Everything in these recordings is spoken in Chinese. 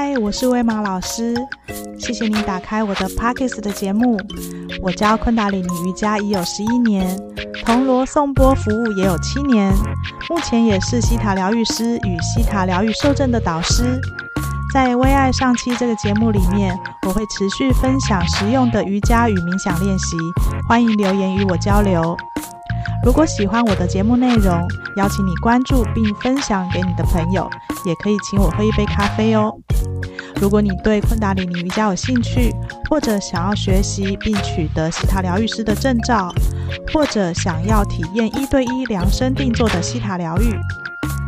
嗨，我是威玛老师，谢谢你打开我的 Podcast 的节目。我教昆达里尼瑜伽已有十一年，铜锣颂钵服务也有七年，目前也是西塔疗愈师与西塔疗愈受证的导师。在微爱上期这个节目里面，我会持续分享实用的瑜伽与冥想练习，欢迎留言与我交流。如果喜欢我的节目内容，邀请你关注并分享给你的朋友，也可以请我喝一杯咖啡哦。如果你对昆达里尼瑜伽有兴趣，或者想要学习并取得西塔疗愈师的证照，或者想要体验一对一量身定做的西塔疗愈，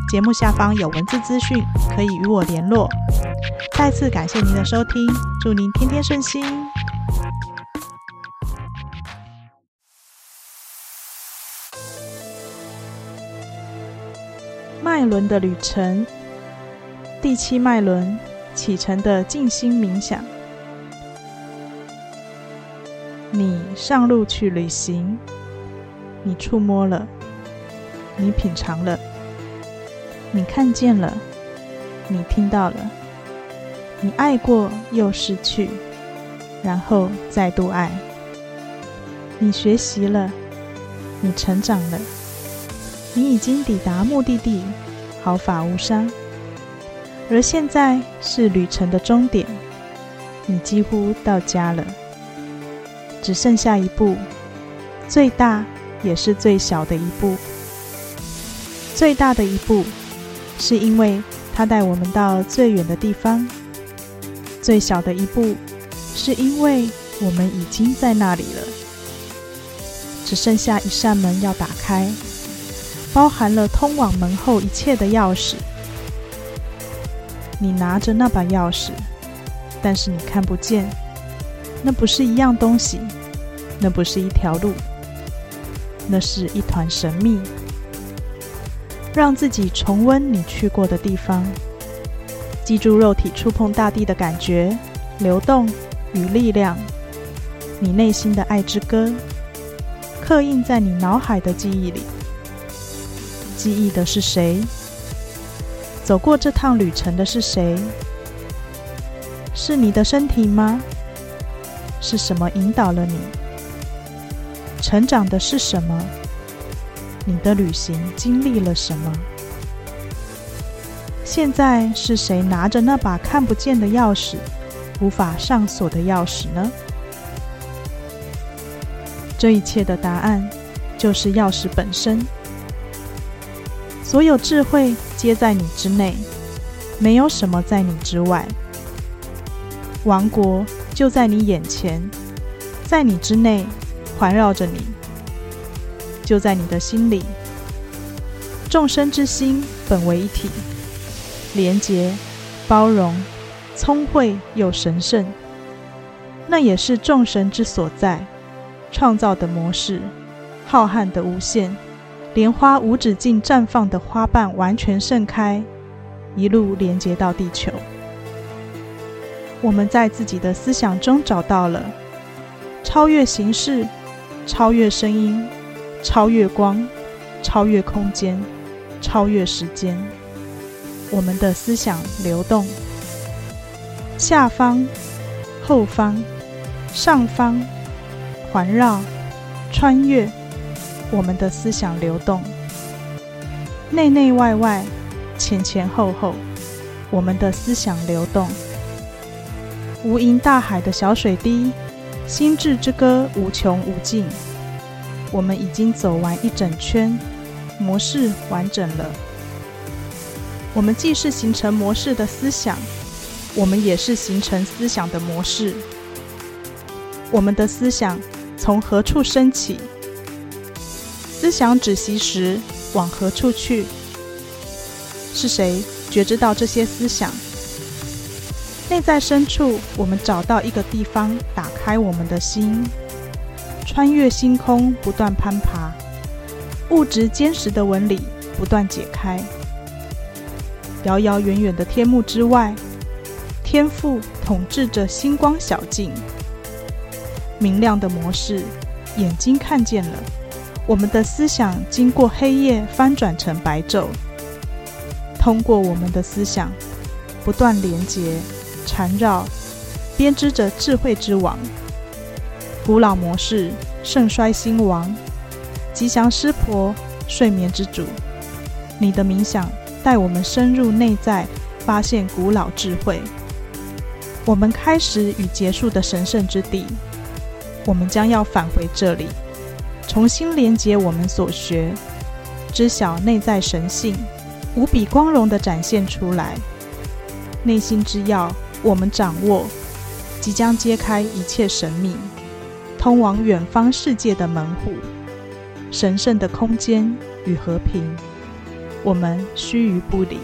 节目下方有文字资讯，可以与我联络。再次感谢您的收听，祝您天天顺心。脉轮的旅程，第七脉轮启程的静心冥想。你上路去旅行，你触摸了，你品尝了，你看见了，你听到了，你爱过又失去，然后再度爱。你学习了，你成长了，你已经抵达目的地。毫发无伤，而现在是旅程的终点，你几乎到家了，只剩下一步，最大也是最小的一步。最大的一步，是因为它带我们到最远的地方；最小的一步，是因为我们已经在那里了，只剩下一扇门要打开。包含了通往门后一切的钥匙。你拿着那把钥匙，但是你看不见，那不是一样东西，那不是一条路，那是一团神秘。让自己重温你去过的地方，记住肉体触碰大地的感觉、流动与力量，你内心的爱之歌，刻印在你脑海的记忆里。记忆的是谁？走过这趟旅程的是谁？是你的身体吗？是什么引导了你？成长的是什么？你的旅行经历了什么？现在是谁拿着那把看不见的钥匙，无法上锁的钥匙呢？这一切的答案，就是钥匙本身。所有智慧皆在你之内，没有什么在你之外。王国就在你眼前，在你之内，环绕着你，就在你的心里。众生之心本为一体，连结、包容、聪慧又神圣，那也是众神之所在，创造的模式，浩瀚的无限。莲花无止境绽放的花瓣完全盛开，一路连接到地球。我们在自己的思想中找到了超越形式、超越声音、超越光、超越空间、超越时间。我们的思想流动，下方、后方、上方，环绕、穿越。我们的思想流动，内内外外，前前后后，我们的思想流动。无垠大海的小水滴，心智之歌无穷无尽。我们已经走完一整圈，模式完整了。我们既是形成模式的思想，我们也是形成思想的模式。我们的思想从何处升起？思想止息时，往何处去？是谁觉知到这些思想？内在深处，我们找到一个地方，打开我们的心，穿越星空，不断攀爬，物质坚实的纹理不断解开。遥遥远远的天幕之外，天父统治着星光小径，明亮的模式，眼睛看见了。我们的思想经过黑夜翻转成白昼，通过我们的思想，不断连接、缠绕、编织着智慧之网。古老模式，盛衰兴亡，吉祥师婆，睡眠之主。你的冥想带我们深入内在，发现古老智慧。我们开始与结束的神圣之地，我们将要返回这里，重新连接我们所学，知晓内在神性，无比光荣地展现出来。内心之钥，我们掌握，即将揭开一切神秘，通往远方世界的门户，神圣的空间与和平，我们须臾不离。